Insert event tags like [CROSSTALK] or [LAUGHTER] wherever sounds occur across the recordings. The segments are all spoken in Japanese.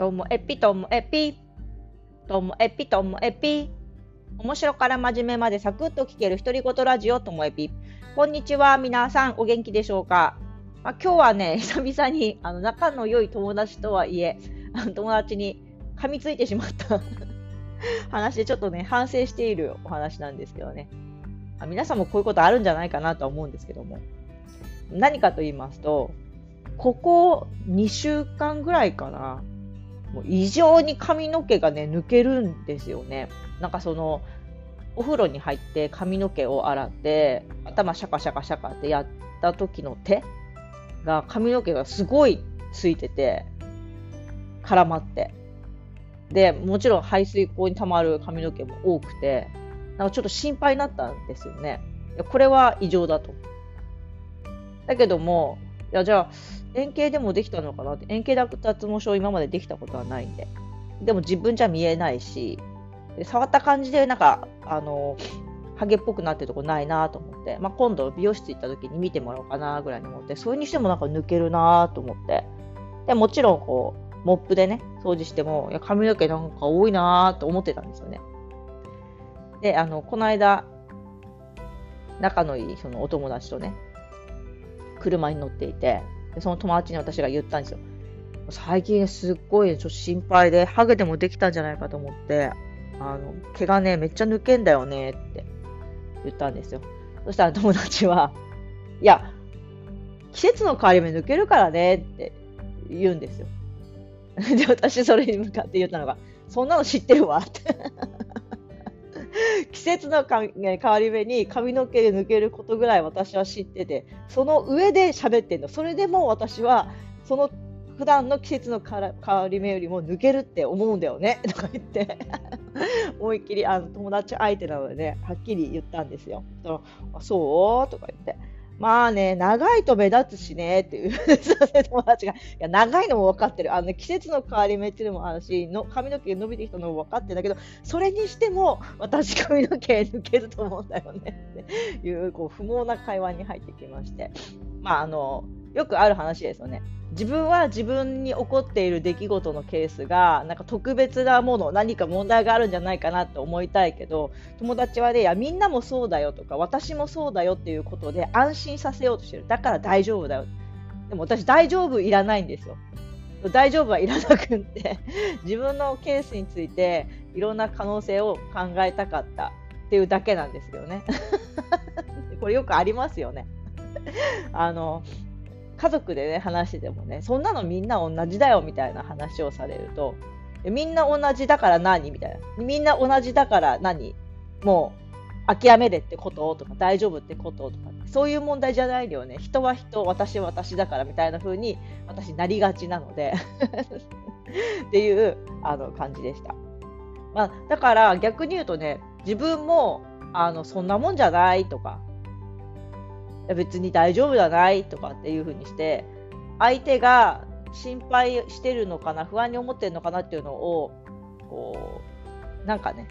ともえぴともえぴ。ともえぴともえぴ。面白から真面目までサクッと聞ける独り言ラジオともえぴ。こんにちは、皆さんお元気でしょうか、まあ、今日はね、[LAUGHS] 久々にあの仲の良い友達とはいえ、[LAUGHS] 友達に噛みついてしまった [LAUGHS] 話でちょっとね、反省しているお話なんですけどね。あ皆さんもこういうことあるんじゃないかなとは思うんですけども。何かと言いますと、ここ2週間ぐらいかな、もう異常に髪の毛がね、抜けるんですよね。なんかその、お風呂に入って髪の毛を洗って、頭シャカシャカシャカってやった時の手が、髪の毛がすごいついてて、絡まって。で、もちろん排水口に溜まる髪の毛も多くて、なんかちょっと心配になったんですよね。これは異常だと。だけども、いや、じゃあ、円形でもできたのかなって、円形脱毛症今までできたことはないんで。でも自分じゃ見えないし、で触った感じでなんか、あの、ハゲっぽくなってるとこないなと思って、まあ、今度美容室行った時に見てもらおうかなぐらいに思って、それにしてもなんか抜けるなと思って。で、もちろんこう、モップでね、掃除しても、いや髪の毛なんか多いなと思ってたんですよね。で、あの、この間、仲のいいそのお友達とね、車に乗っていて、その友達に私が言ったんですよ。最近すっごいちょっと心配で、ハゲでもできたんじゃないかと思って、あの、毛がね、めっちゃ抜けんだよねって言ったんですよ。そしたら友達は、いや、季節の変わり目抜けるからねって言うんですよ。で、私それに向かって言ったのが、そんなの知ってるわって [LAUGHS] 季節の変わり目に髪の毛で抜けることぐらい私は知ってて、その上で喋ってんの。それでも私は、その普段の季節の変わり目よりも抜けるって思うんだよね [LAUGHS] とか言って [LAUGHS] 思いっきりあの友達相手なのでね、はっきり言ったんですよ。あそう？とか言って。まあね、長いと目立つしねっていう友達が、いや、長いのも分かってる。あの、ね、季節の変わり目っていうのもあるし、の髪の毛伸びてきたのも分かってるんだけど、それにしても、私髪の毛抜けると思うんだよねっていう、こう、不毛な会話に入ってきまして。まあ、あの、よくある話ですよね。自分は自分に起こっている出来事のケースがなんか特別なもの何か問題があるんじゃないかなって思いたいけど友達はねいやみんなもそうだよとか私もそうだよっていうことで安心させようとしてる。だから大丈夫だよ。でも私大丈夫いらないんですよ。大丈夫はいらなくって [LAUGHS] 自分のケースについていろんな可能性を考えたかった。っていうだけなんですよね。[LAUGHS] これよくありますよね。あの家族でね、話してもね、そんなのみんな同じだよみたいな話をされると、みんな同じだから何？みたいな。みんな同じだから何？もう諦めれってこととか大丈夫ってこととか、そういう問題じゃないよね。人は人、私は私だからみたいな風に私なりがちなので [LAUGHS] っていうあの感じでした。まあ、だから逆に言うとね、自分もあのそんなもんじゃないとか、別に大丈夫じゃないとかっていうふうにして相手が心配してるのかな不安に思ってるのかなっていうのをこうなんかね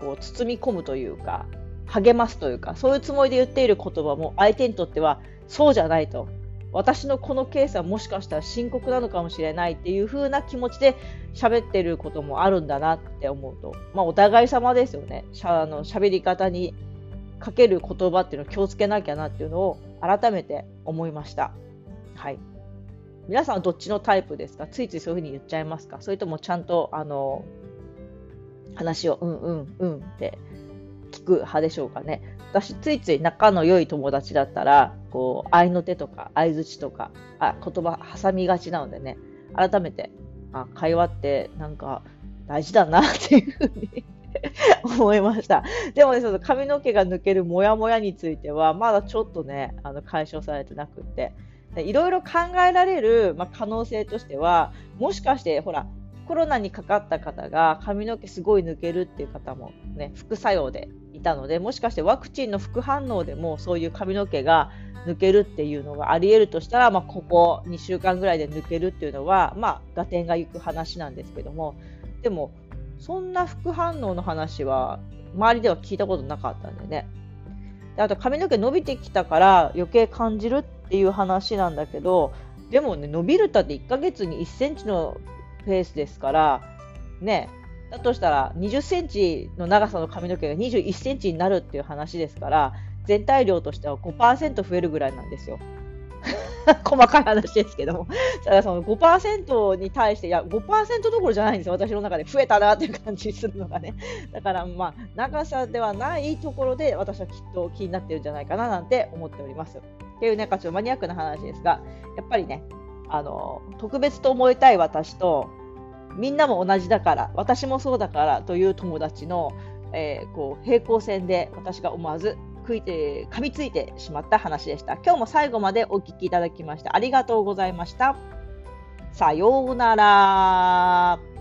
こう包み込むというか励ますというかそういうつもりで言っている言葉も相手にとってはそうじゃないと。私のこのケースはもしかしたら深刻なのかもしれないっていう風な気持ちで喋ってることもあるんだなって思うと、まあ、お互い様ですよね。しゃあの喋り方にかける言葉っていうのを気をつけなきゃなっていうのを改めて思いました。はい。皆さんはどっちのタイプですか？ついついそういうふうに言っちゃいますか？それともちゃんと、あの、話をうんうんうんって聞く派でしょうかね？私、ついつい仲の良い友達だったら、こう、合いの手とか相づちとか、あ、言葉挟みがちなのでね、改めて、あ、会話ってなんか大事だなっていうふうに思いました。でもね、その髪の毛が抜けるモヤモヤについては、まだちょっとね、あの解消されてなくって、いろいろ考えられる、まあ、可能性としては、もしかして、ほら、コロナにかかった方が髪の毛すごい抜けるっていう方もね、副作用でいたので、もしかしてワクチンの副反応でもそういう髪の毛が抜けるっていうのがあり得るとしたら、まあ、ここ2週間ぐらいで抜けるっていうのは、まあ、合点がいく話なんですけども、でも、そんな副反応の話は周りでは聞いたことなかったんでね。であと髪の毛伸びてきたから余計感じるっていう話なんだけど、でもね、伸びるたって1ヶ月に1センチのペースですから、ね、だとしたら20センチの長さの髪の毛が21センチになるっていう話ですから、全体量としては5%増えるぐらいなんですよ。[LAUGHS] 細かい話ですけども。ただその5%に対して、いや、5%どころじゃないんですよ。私の中で増えたなっていう感じするのがね。だからまあ、長さではないところで私はきっと気になってるんじゃないかななんて思っております。っていうね、ちょっとマニアックな話ですが、やっぱりね、あの、特別と思いたい私と、みんなも同じだから、私もそうだからという友達の、えー、こう平行線で私が思わず食いて噛みついてしまった話でした。今日も最後までお聞きいただきましてありがとうございました。さようなら。